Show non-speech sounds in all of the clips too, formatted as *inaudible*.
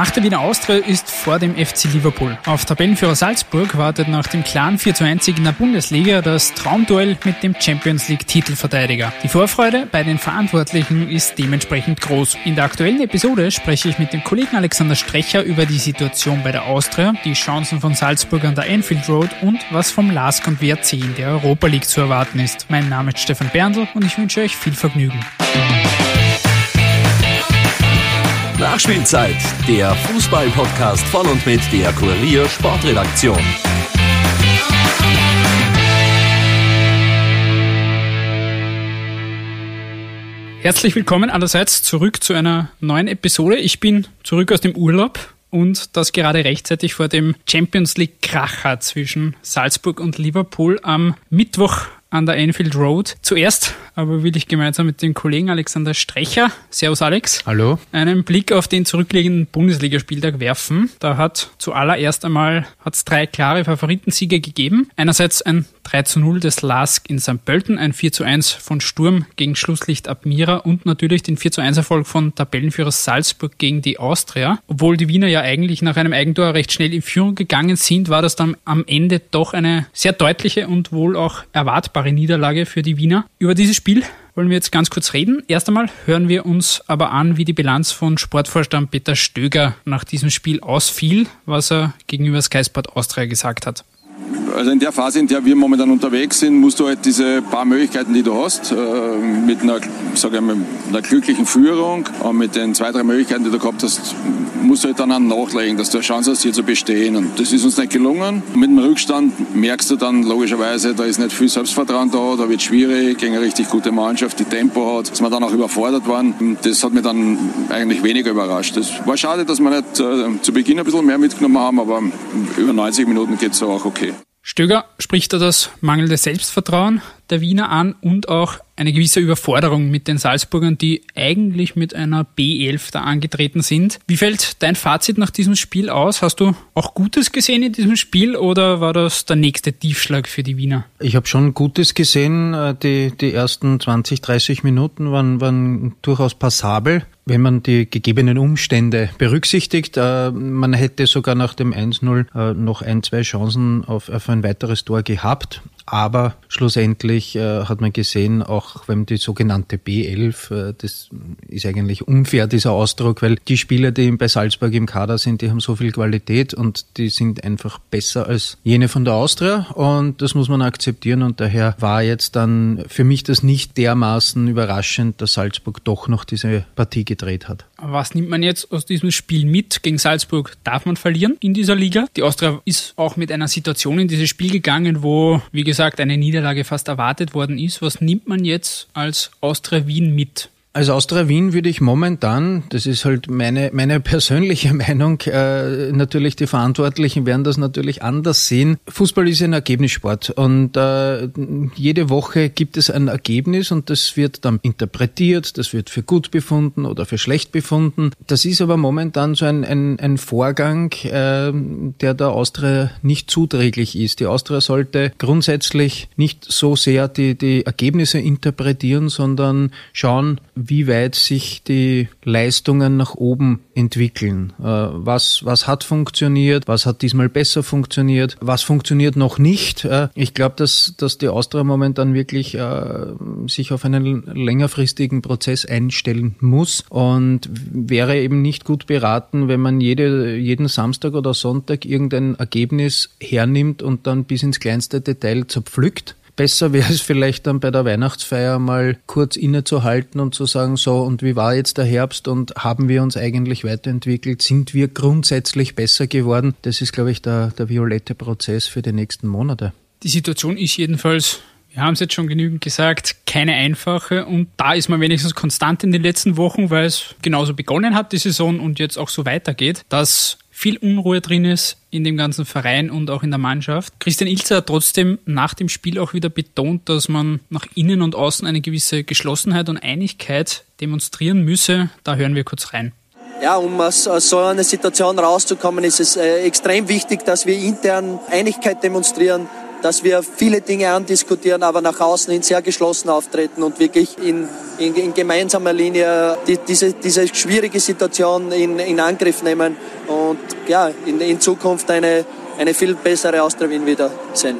Nach der Wiener Austria ist vor dem FC Liverpool. Auf Tabellenführer Salzburg wartet nach dem klaren 4 zu 1 in der Bundesliga das Traumduell mit dem Champions League Titelverteidiger. Die Vorfreude bei den Verantwortlichen ist dementsprechend groß. In der aktuellen Episode spreche ich mit dem Kollegen Alexander Strecher über die Situation bei der Austria, die Chancen von Salzburg an der Enfield Road und was vom LASK und WRC in der Europa League zu erwarten ist. Mein Name ist Stefan Berndl und ich wünsche euch viel Vergnügen. Nachspielzeit, der Fußball-Podcast von und mit der Kurier Sportredaktion. Herzlich willkommen allerseits zurück zu einer neuen Episode. Ich bin zurück aus dem Urlaub und das gerade rechtzeitig vor dem Champions League Kracher zwischen Salzburg und Liverpool am Mittwoch an der Enfield Road. Zuerst aber will ich gemeinsam mit dem Kollegen Alexander Strecher, Servus Alex, Hallo. einen Blick auf den zurückliegenden Bundesligaspieltag werfen. Da hat zuallererst einmal hat's drei klare Favoritensiege gegeben. Einerseits ein 3 zu 0 des LASK in St. Pölten, ein 4 zu 1 von Sturm gegen Schlusslicht Admira und natürlich den 4 zu 1 Erfolg von Tabellenführer Salzburg gegen die Austria. Obwohl die Wiener ja eigentlich nach einem Eigentor recht schnell in Führung gegangen sind, war das dann am Ende doch eine sehr deutliche und wohl auch erwartbare Niederlage für die Wiener. Über dieses Spiel wollen wir jetzt ganz kurz reden. Erst einmal hören wir uns aber an, wie die Bilanz von Sportvorstand Peter Stöger nach diesem Spiel ausfiel, was er gegenüber Sky Sport Austria gesagt hat. Also in der Phase, in der wir momentan unterwegs sind, musst du halt diese paar Möglichkeiten, die du hast, äh, mit einer, sag ich mal, einer glücklichen Führung und mit den zwei, drei Möglichkeiten, die du gehabt hast, musst du halt dann auch nachlegen, dass du eine Chance hast, hier zu bestehen. Und das ist uns nicht gelungen. Mit dem Rückstand merkst du dann logischerweise, da ist nicht viel Selbstvertrauen da, da wird schwierig gegen eine richtig gute Mannschaft, die Tempo hat, dass wir dann auch überfordert waren. Das hat mich dann eigentlich weniger überrascht. Es war schade, dass wir nicht äh, zu Beginn ein bisschen mehr mitgenommen haben, aber über 90 Minuten geht es auch okay. Stöger spricht da das mangelnde Selbstvertrauen der Wiener an und auch eine gewisse Überforderung mit den Salzburgern, die eigentlich mit einer B11 da angetreten sind. Wie fällt dein Fazit nach diesem Spiel aus? Hast du auch Gutes gesehen in diesem Spiel oder war das der nächste Tiefschlag für die Wiener? Ich habe schon Gutes gesehen. Die, die ersten 20, 30 Minuten waren, waren durchaus passabel wenn man die gegebenen Umstände berücksichtigt. Äh, man hätte sogar nach dem 1-0 äh, noch ein, zwei Chancen auf, auf ein weiteres Tor gehabt. Aber schlussendlich äh, hat man gesehen, auch wenn die sogenannte B11, äh, das ist eigentlich unfair, dieser Ausdruck, weil die Spieler, die bei Salzburg im Kader sind, die haben so viel Qualität und die sind einfach besser als jene von der Austria und das muss man akzeptieren und daher war jetzt dann für mich das nicht dermaßen überraschend, dass Salzburg doch noch diese Partie gedreht hat. Was nimmt man jetzt aus diesem Spiel mit? Gegen Salzburg darf man verlieren in dieser Liga. Die Austria ist auch mit einer Situation in dieses Spiel gegangen, wo, wie gesagt, eine Niederlage fast erwartet worden ist. Was nimmt man jetzt als Austria Wien mit? Als Austria Wien würde ich momentan, das ist halt meine, meine persönliche *laughs* Meinung, äh, natürlich die Verantwortlichen werden das natürlich anders sehen. Fußball ist ein Ergebnissport und äh, jede Woche gibt es ein Ergebnis und das wird dann interpretiert, das wird für gut befunden oder für schlecht befunden. Das ist aber momentan so ein, ein, ein Vorgang, äh, der der Austria nicht zuträglich ist. Die Austria sollte grundsätzlich nicht so sehr die, die Ergebnisse interpretieren, sondern schauen, wie weit sich die Leistungen nach oben entwickeln. Äh, was, was hat funktioniert? Was hat diesmal besser funktioniert? Was funktioniert noch nicht? Äh, ich glaube, dass, dass die Austria momentan wirklich äh, sich auf einen längerfristigen Prozess einstellen muss und wäre eben nicht gut beraten, wenn man jede, jeden Samstag oder Sonntag irgendein Ergebnis hernimmt und dann bis ins kleinste Detail zerpflückt Besser *laughs* wäre es vielleicht dann bei der Weihnachtsfeier mal kurz innezuhalten und zu sagen, so, und wie war jetzt der Herbst und haben wir uns eigentlich weiterentwickelt? Sind wir grundsätzlich besser geworden? Das ist, glaube ich, der, der violette Prozess für die nächsten Monate. Die Situation ist jedenfalls wir haben es jetzt schon genügend gesagt, keine einfache und da ist man wenigstens konstant in den letzten Wochen, weil es genauso begonnen hat, die Saison und jetzt auch so weitergeht, dass viel Unruhe drin ist in dem ganzen Verein und auch in der Mannschaft. Christian Ilzer hat trotzdem nach dem Spiel auch wieder betont, dass man nach innen und außen eine gewisse Geschlossenheit und Einigkeit demonstrieren müsse. Da hören wir kurz rein. Ja, um aus, aus, so einer Situation rauszukommen, ist es äh, extrem wichtig, dass wir intern Einigkeit demonstrieren, dass wir viele Dinge andiskutieren, aber nach außen hin sehr geschlossen auftreten und wirklich in, in, in gemeinsamer Linie die, diese, diese schwierige Situation in, in Angriff nehmen und ja, in, in Zukunft eine, eine viel bessere Austria Wien wieder sehen.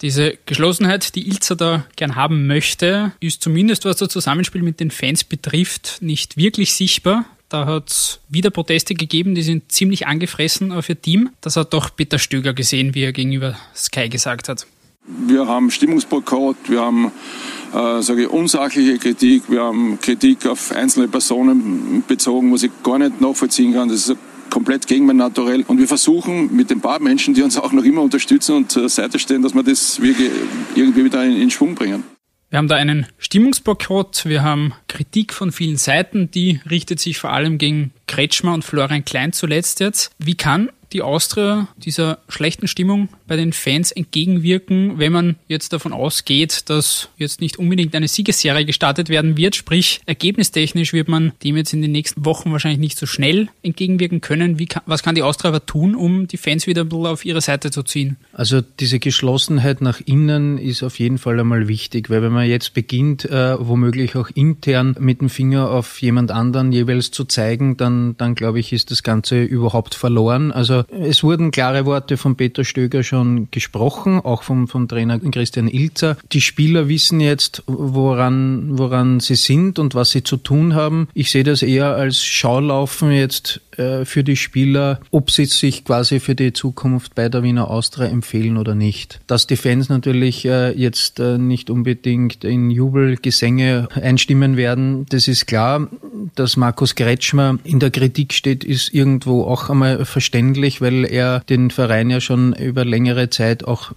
Diese Geschlossenheit, die Ilza da gern haben möchte, ist zumindest was das Zusammenspiel mit den Fans betrifft, nicht wirklich sichtbar. Da hat es wieder Proteste gegeben, die sind ziemlich angefressen auf ihr Team. Das hat doch Peter Stöger gesehen, wie er gegenüber Sky gesagt hat. Wir haben Stimmungsboykott, wir haben äh, sage ich, unsachliche Kritik, wir haben Kritik auf einzelne Personen bezogen, was ich gar nicht nachvollziehen kann. Das ist komplett gegen mein Naturell. Und wir versuchen mit den paar Menschen, die uns auch noch immer unterstützen und zur Seite stehen, dass wir das irgendwie wieder in, in Schwung bringen. Wir haben da einen Stimmungsboykott, wir haben Kritik von vielen Seiten, die richtet sich vor allem gegen Kretschmer und Florian Klein zuletzt jetzt. Wie kann die Austria dieser schlechten Stimmung bei den Fans entgegenwirken, wenn man jetzt davon ausgeht, dass jetzt nicht unbedingt eine Siegesserie gestartet werden wird, sprich ergebnistechnisch wird man dem jetzt in den nächsten Wochen wahrscheinlich nicht so schnell entgegenwirken können. Wie kann, was kann die Austria aber tun, um die Fans wieder ein bisschen auf ihre Seite zu ziehen? Also diese Geschlossenheit nach innen ist auf jeden Fall einmal wichtig, weil wenn man jetzt beginnt, äh, womöglich auch intern mit dem Finger auf jemand anderen jeweils zu zeigen, dann, dann glaube ich, ist das Ganze überhaupt verloren. Also es wurden klare Worte von Peter Stöger schon gesprochen, auch vom, vom Trainer Christian Ilzer. Die Spieler wissen jetzt, woran, woran sie sind und was sie zu tun haben. Ich sehe das eher als Schaulaufen jetzt äh, für die Spieler, ob sie sich quasi für die Zukunft bei der Wiener Austria empfehlen oder nicht. Dass die Fans natürlich äh, jetzt äh, nicht unbedingt in Jubelgesänge einstimmen werden, das ist klar. Dass Markus Kretschmer in der Kritik steht, ist irgendwo auch einmal verständlich, weil er den Verein ja schon über längere Zeit auch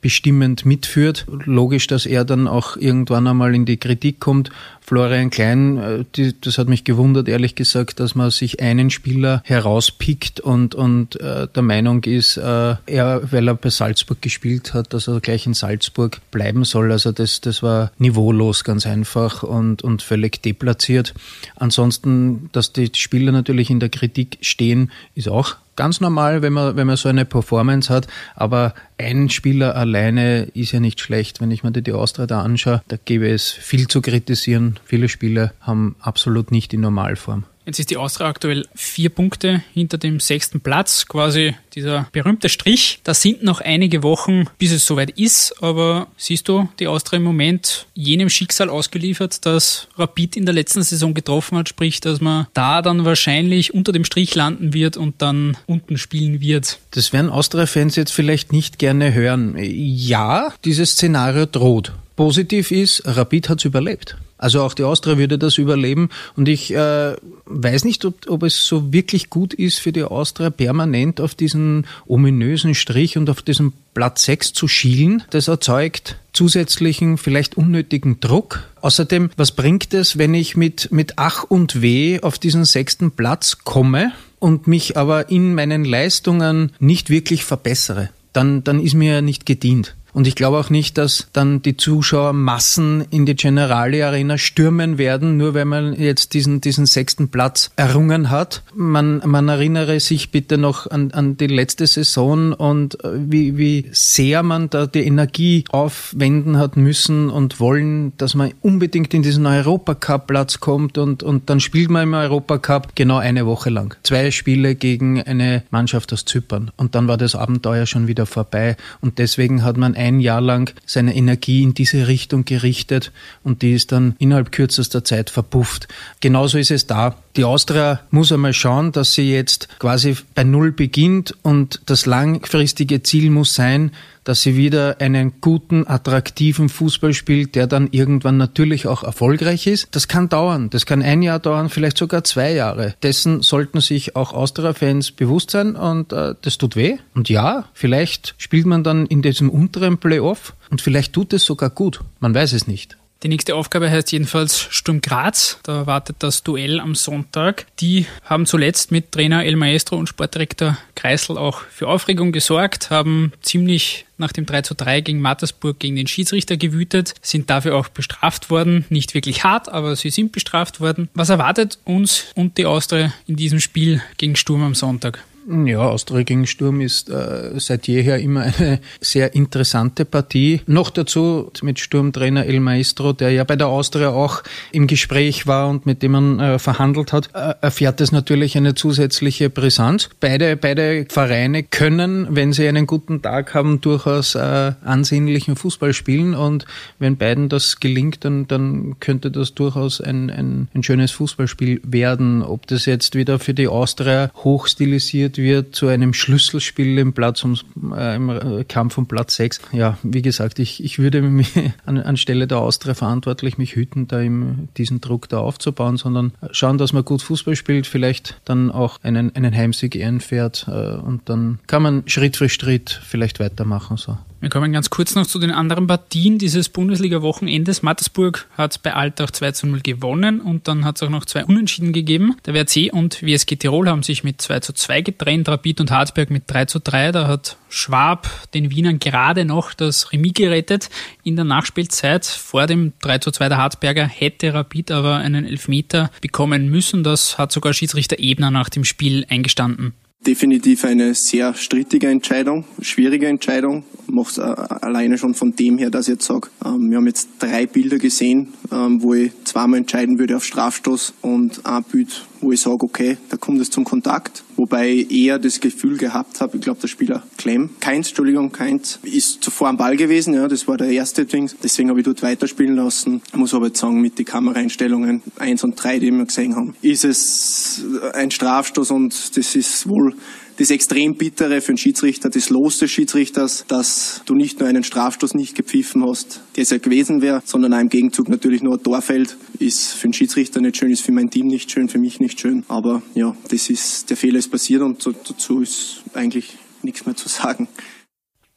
bestimmend mitführt. Logisch, dass er dann auch irgendwann einmal in die Kritik kommt. Florian Klein, das hat mich gewundert, ehrlich gesagt, dass man sich einen Spieler herauspickt und, und äh, der Meinung ist, äh, er, weil er bei Salzburg gespielt hat, dass er gleich in Salzburg bleiben soll. Also das, das war niveaulos ganz einfach und, und völlig deplatziert. Ansonsten, dass die Spieler natürlich in der Kritik stehen, ist auch ganz normal, wenn man, wenn man so eine Performance hat. Aber ein Spieler alleine ist ja nicht schlecht. Wenn ich mir die Austria da anschaue, da gäbe es viel zu kritisieren. Viele Spieler haben absolut nicht die Normalform. Jetzt ist die Austria aktuell vier Punkte hinter dem sechsten Platz, quasi dieser berühmte Strich. Da sind noch einige Wochen, bis es soweit ist, aber siehst du die Austria im Moment jenem Schicksal ausgeliefert, das Rapid in der letzten Saison getroffen hat, sprich, dass man da dann wahrscheinlich unter dem Strich landen wird und dann unten spielen wird. Das werden Austria-Fans jetzt vielleicht nicht gerne hören. Ja, dieses Szenario droht. Positiv ist, Rapid hat es überlebt. Also auch die Austria würde das überleben. Und ich äh, weiß nicht, ob, ob es so wirklich gut ist für die Austria, permanent auf diesen ominösen Strich und auf diesen Platz 6 zu schielen. Das erzeugt zusätzlichen, vielleicht unnötigen Druck. Außerdem, was bringt es, wenn ich mit, mit Ach und Weh auf diesen sechsten Platz komme und mich aber in meinen Leistungen nicht wirklich verbessere? Dann, dann ist mir nicht gedient. Und ich glaube auch nicht, dass dann die Zuschauermassen in die Generali Arena stürmen werden, nur weil man jetzt diesen, diesen sechsten Platz errungen hat. Man, man erinnere sich bitte noch an, an die letzte Saison und äh, wie, wie sehr man da die Energie aufwenden hat müssen und wollen, dass man unbedingt in diesen Europacup-Platz kommt und, und dann spielt man im Europacup genau eine Woche lang. Zwei Spiele gegen eine Mannschaft aus Zypern. Und dann war das Abenteuer schon wieder vorbei. Und deswegen hat man ein Jahr lang seine Energie in diese Richtung gerichtet und die ist dann innerhalb kürzester Zeit verpufft. Genauso ist es da. Die Austria muss einmal schauen, dass sie jetzt quasi bei Null beginnt und das langfristige Ziel muss sein, dass sie wieder einen guten, attraktiven Fußball spielt, der dann irgendwann natürlich auch erfolgreich ist. Das kann dauern. Das kann ein Jahr dauern, vielleicht sogar zwei Jahre. Dessen sollten sich auch Austria-Fans bewusst sein und äh, das tut weh. Und ja, vielleicht spielt man dann in diesem unteren Playoff und vielleicht tut es sogar gut. Man weiß es nicht. Die nächste Aufgabe heißt jedenfalls Sturm Graz. Da wartet das Duell am Sonntag. Die haben zuletzt mit Trainer El Maestro und Sportdirektor Kreisel auch für Aufregung gesorgt, haben ziemlich nach dem 3 zu 3 gegen Mattersburg gegen den Schiedsrichter gewütet, sind dafür auch bestraft worden. Nicht wirklich hart, aber sie sind bestraft worden. Was erwartet uns und die Austria in diesem Spiel gegen Sturm am Sonntag? Ja, Austria gegen Sturm ist äh, seit jeher immer eine sehr interessante Partie. Noch dazu mit Sturmtrainer El Maestro, der ja bei der Austria auch im Gespräch war und mit dem man äh, verhandelt hat, äh, erfährt es natürlich eine zusätzliche Brisanz. Beide, beide Vereine können, wenn sie einen guten Tag haben, durchaus äh, ansehnlichen Fußball spielen und wenn beiden das gelingt, dann, dann könnte das durchaus ein, ein, ein schönes Fußballspiel werden. Ob das jetzt wieder für die Austria hochstilisiert wird zu einem Schlüsselspiel im Platz um, äh, im Kampf um Platz 6. Ja, wie gesagt, ich, ich würde mich *laughs* an, anstelle der Austria verantwortlich mich hüten, da im, diesen Druck da aufzubauen, sondern schauen, dass man gut Fußball spielt, vielleicht dann auch einen, einen Heimsieg einfährt äh, und dann kann man Schritt für Schritt vielleicht weitermachen. So. Wir kommen ganz kurz noch zu den anderen Partien dieses Bundesliga-Wochenendes. Mattersburg hat bei Altach 2 zu 0 gewonnen und dann hat es auch noch zwei Unentschieden gegeben. Der WRC und WSG Tirol haben sich mit 2 zu 2 getrennt, Rapid und Harzberg mit 3 zu 3. Da hat Schwab den Wienern gerade noch das Remis gerettet in der Nachspielzeit. Vor dem 3 zu 2 der Harzberger hätte Rapid aber einen Elfmeter bekommen müssen. Das hat sogar Schiedsrichter Ebner nach dem Spiel eingestanden. Definitiv eine sehr strittige Entscheidung, schwierige Entscheidung. Macht äh, alleine schon von dem her, dass ich jetzt sage, ähm, wir haben jetzt drei Bilder gesehen, ähm, wo ich zweimal entscheiden würde auf Strafstoß und ein Bild, wo ich sage, okay, da kommt es zum Kontakt. Wobei ich eher das Gefühl gehabt habe, ich glaube, der Spieler Clem, Keins, Entschuldigung, Keins, ist zuvor am Ball gewesen, ja, das war der erste Ding. Deswegen habe ich dort weiterspielen lassen. Muss aber jetzt sagen, mit den Kameraeinstellungen eins und drei, die wir gesehen haben, ist es ein Strafstoß und das ist wohl das extrem bittere für den Schiedsrichter, das Los des Schiedsrichters, dass du nicht nur einen Strafstoß nicht gepfiffen hast, der es ja gewesen wäre, sondern auch im Gegenzug natürlich nur ein Tor fällt, ist für den Schiedsrichter nicht schön, ist für mein Team nicht schön, für mich nicht schön. Aber ja, das ist, der Fehler ist passiert und dazu ist eigentlich nichts mehr zu sagen.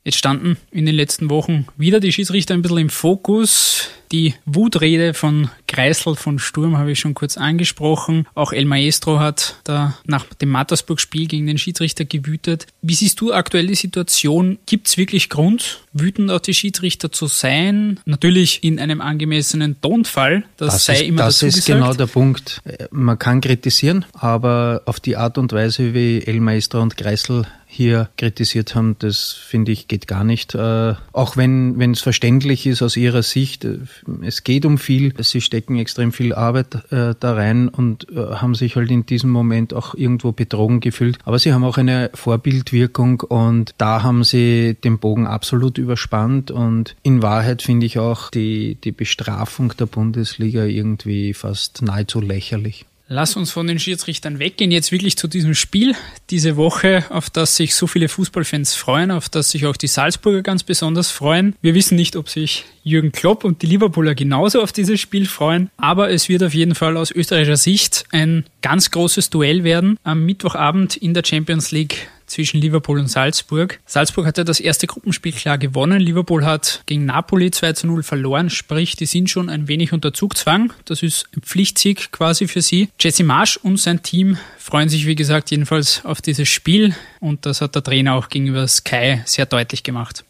Jetzt standen in den letzten Wochen wieder die Schiedsrichter ein bisschen im Fokus. Die Wutrede von Kreisel von Sturm habe ich schon kurz angesprochen. Auch El Maestro hat da nach dem Mattersburg-Spiel gegen den Schiedsrichter gewütet. Wie siehst du aktuell die Situation? Gibt es wirklich Grund, wütend auf die Schiedsrichter zu sein? Natürlich in einem angemessenen Tonfall. Das, das sei ist, immer Das ist gesagt. genau der Punkt. Man kann kritisieren, aber auf die Art und Weise, wie El Maestro und Kreisel hier kritisiert haben, das finde ich geht gar nicht. Äh, auch wenn wenn es verständlich ist aus ihrer Sicht, äh, es geht um viel, sie stecken extrem viel Arbeit äh, da rein und äh, haben sich halt in diesem Moment auch irgendwo betrogen gefühlt. Aber sie haben auch eine Vorbildwirkung und da haben sie den Bogen absolut überspannt und in Wahrheit finde ich auch die die Bestrafung der Bundesliga irgendwie fast nahezu lächerlich. Lass uns von den Schiedsrichtern weggehen. Jetzt wirklich zu diesem Spiel diese Woche, auf das sich so viele Fußballfans freuen, auf das sich auch die Salzburger ganz besonders freuen. Wir wissen nicht, ob sich Jürgen Klopp und die Liverpooler genauso auf dieses Spiel freuen, aber es wird auf jeden Fall aus österreichischer Sicht ein ganz großes Duell werden am Mittwochabend in der Champions League zwischen Liverpool und Salzburg. Salzburg hat ja das erste Gruppenspiel klar gewonnen. Liverpool hat gegen Napoli 2 zu 0 verloren, sprich, die sind schon ein wenig unter Zugzwang. Das ist ein Pflichtsieg quasi für sie. Jesse Marsch und sein Team freuen sich, wie gesagt, jedenfalls auf dieses Spiel und das hat der Trainer auch gegenüber Sky sehr deutlich gemacht.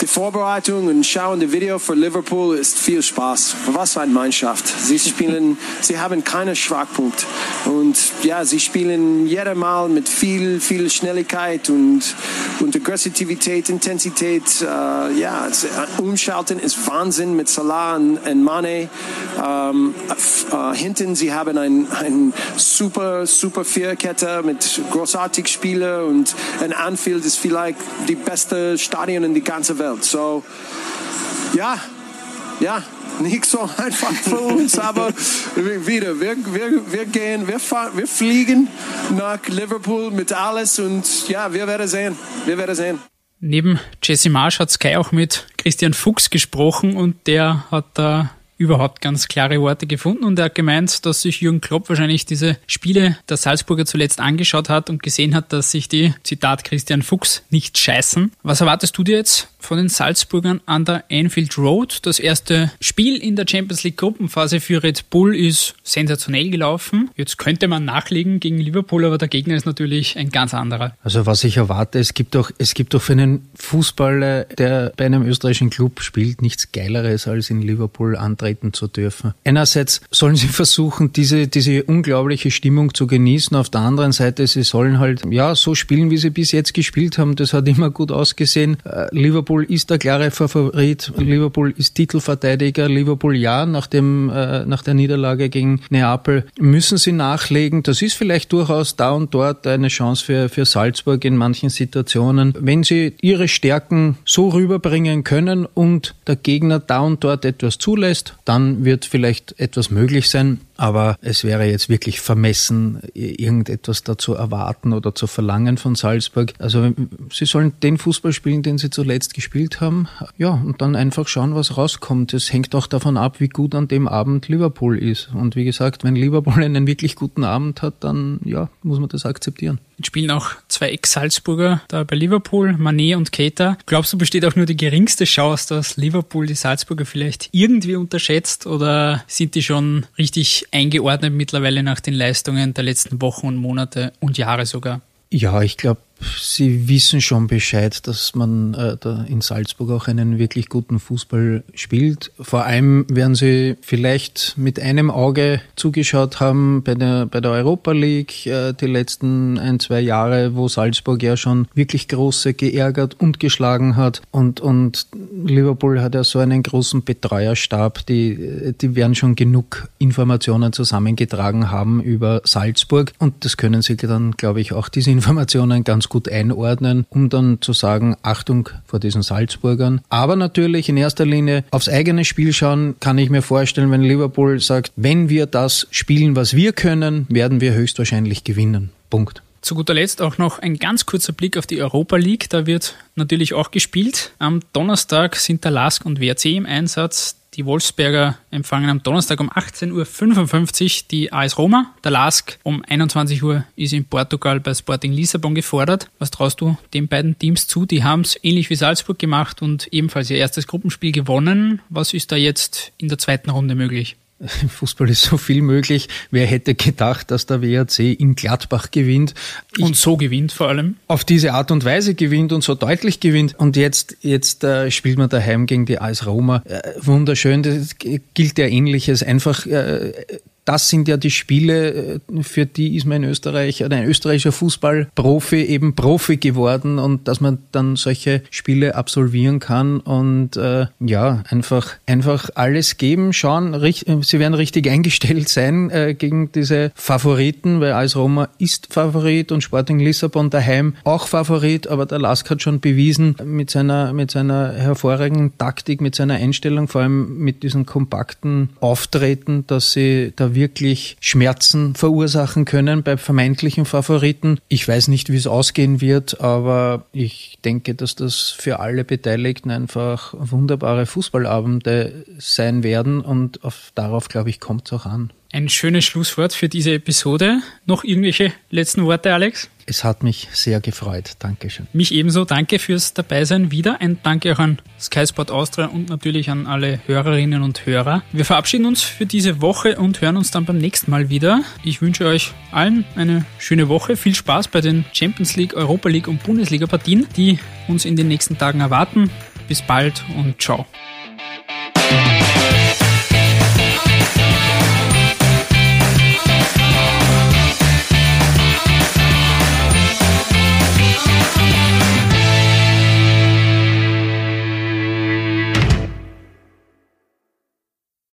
Die Vorbereitung und schauen die Video für Liverpool ist viel Spaß. Was für eine Mannschaft. Sie spielen, *laughs* sie haben keinen Schwachpunkt. Und ja, sie spielen jedes Mal mit viel, viel Schnelligkeit und, und Aggressivität, Intensität. Äh, ja, Umschalten ist Wahnsinn mit Salah und, und Mane. Ähm, äh, hinten, sie haben ein, ein super, super Vierkette mit großartigen Spielern und ein Anfield ist vielleicht die beste Stadion in die ganze ganze Welt. So, ja, ja, nicht so *laughs* einfach für uns, aber wieder, wir, wir, wir gehen, wir, fahren, wir fliegen nach Liverpool mit alles und ja, wir werden sehen, wir werden sehen. Neben Jesse Marsch hat Sky auch mit Christian Fuchs gesprochen und der hat da überhaupt ganz klare Worte gefunden und er hat gemeint, dass sich Jürgen Klopp wahrscheinlich diese Spiele der Salzburger zuletzt angeschaut hat und gesehen hat, dass sich die, Zitat Christian Fuchs, nicht scheißen. Was erwartest du dir jetzt von den Salzburgern an der Anfield Road? Das erste Spiel in der Champions League Gruppenphase für Red Bull ist sensationell gelaufen. Jetzt könnte man nachlegen gegen Liverpool, aber der Gegner ist natürlich ein ganz anderer. Also was ich erwarte, es gibt doch, es gibt doch für einen Fußballer, der bei einem österreichischen Club spielt, nichts Geileres als in Liverpool antreten auftreten zu dürfen. Einerseits sollen sie versuchen, diese, diese unglaubliche Stimmung zu genießen. Auf der anderen Seite, sie sollen halt, ja, so spielen, wie sie bis jetzt gespielt haben. Das hat immer gut ausgesehen. Äh, Liverpool ist der klare Favorit. Liverpool ist Titelverteidiger. Liverpool ja, nach dem, äh, nach der Niederlage gegen Neapel müssen sie nachlegen. Das ist vielleicht durchaus da und dort eine Chance für, für Salzburg in manchen Situationen. Wenn sie ihre Stärken so rüberbringen können und der Gegner da und dort etwas zulässt, dann wird vielleicht etwas möglich sein. Aber es wäre jetzt wirklich vermessen, irgendetwas dazu erwarten oder zu verlangen von Salzburg. Also sie sollen den Fußball spielen, den sie zuletzt gespielt haben. Ja, und dann einfach schauen, was rauskommt. Es hängt auch davon ab, wie gut an dem Abend Liverpool ist. Und wie gesagt, wenn Liverpool *laughs* einen wirklich guten Abend hat, dann ja, muss man das akzeptieren. Jetzt spielen auch zwei Ex-Salzburger da bei Liverpool, Manet und Keita. Glaubst du, besteht auch nur die geringste Chance, dass Liverpool die Salzburger vielleicht irgendwie unterschätzt oder sind die schon richtig eingeordnet mittlerweile nach den Leistungen der letzten Wochen und Monate und Jahre sogar? Ja, ich glaube, Sie wissen schon Bescheid, dass man äh, da in Salzburg auch einen wirklich guten Fußball spielt. Vor allem werden Sie vielleicht mit einem Auge zugeschaut haben bei der, bei der Europa League äh, die letzten ein, zwei Jahre, wo Salzburg ja schon wirklich große geärgert und geschlagen hat. Und, und Liverpool hat ja so einen großen Betreuerstab, die, die werden schon genug Informationen zusammengetragen haben über Salzburg. Und das können Sie dann, glaube ich, auch diese Informationen ganz gut einordnen, um dann zu sagen, Achtung vor diesen Salzburgern. Aber natürlich in erster Linie aufs eigene Spiel schauen, kann ich mir vorstellen, wenn Liverpool sagt, wenn wir das spielen, was wir können, werden wir höchstwahrscheinlich gewinnen. Punkt. Zu guter Letzt auch noch ein ganz kurzer Blick auf die Europa League. Da wird natürlich auch gespielt. Am Donnerstag sind der LASK und WRC im Einsatz. Die Wolfsberger empfangen am Donnerstag um 18.55 Uhr die AS Roma. Der LASK um 21 Uhr ist in Portugal bei Sporting Lissabon gefordert. Was traust du den beiden Teams zu? Die haben es ähnlich wie Salzburg gemacht und ebenfalls ihr erstes Gruppenspiel gewonnen. Was ist da jetzt in der zweiten Runde möglich? Im Fußball ist so viel möglich. Wer hätte gedacht, dass der WRC in Gladbach gewinnt? Und so gewinnt vor allem. Auf diese Art und Weise gewinnt und so deutlich gewinnt. Und jetzt, jetzt äh, spielt man daheim gegen die AS Roma. Äh, wunderschön, das gilt ja ähnliches. Einfach äh, das sind ja die Spiele, äh, für die ist man in Österreich, ein österreichischer Fußballprofi eben Profi geworden und dass man dann solche Spiele absolvieren kann und äh, ja, einfach, einfach alles geben, schauen, sie werden richtig *laughs* eingestellt sein äh, gegen diese Favoriten, weil AS Roma ist Favorit und Sporting Lissabon daheim auch Favorit, aber der Lask hat schon bewiesen mit seiner, mit seiner hervorragenden Taktik, mit seiner Einstellung, vor allem mit diesem kompakten Auftreten, dass sie da wirklich Schmerzen verursachen können bei vermeintlichen Favoriten. Ich weiß nicht, wie es ausgehen wird, aber ich denke, dass das für alle Beteiligten einfach wunderbare Fußballabende sein werden und auf, darauf, glaube ich, kommt es auch an. Ein schönes Schlusswort für diese Episode. Noch irgendwelche letzten Worte, Alex? Es hat mich sehr gefreut. Dankeschön. Mich ebenso. Danke fürs Dabeisein wieder. Ein Danke auch an Sky Sport Austria und natürlich an alle Hörerinnen und Hörer. Wir verabschieden uns für diese Woche und hören uns dann beim nächsten Mal wieder. Ich wünsche euch allen eine schöne Woche. Viel Spaß bei den Champions League, Europa League und Bundesliga Partien, die uns in den nächsten Tagen erwarten. Bis bald und ciao.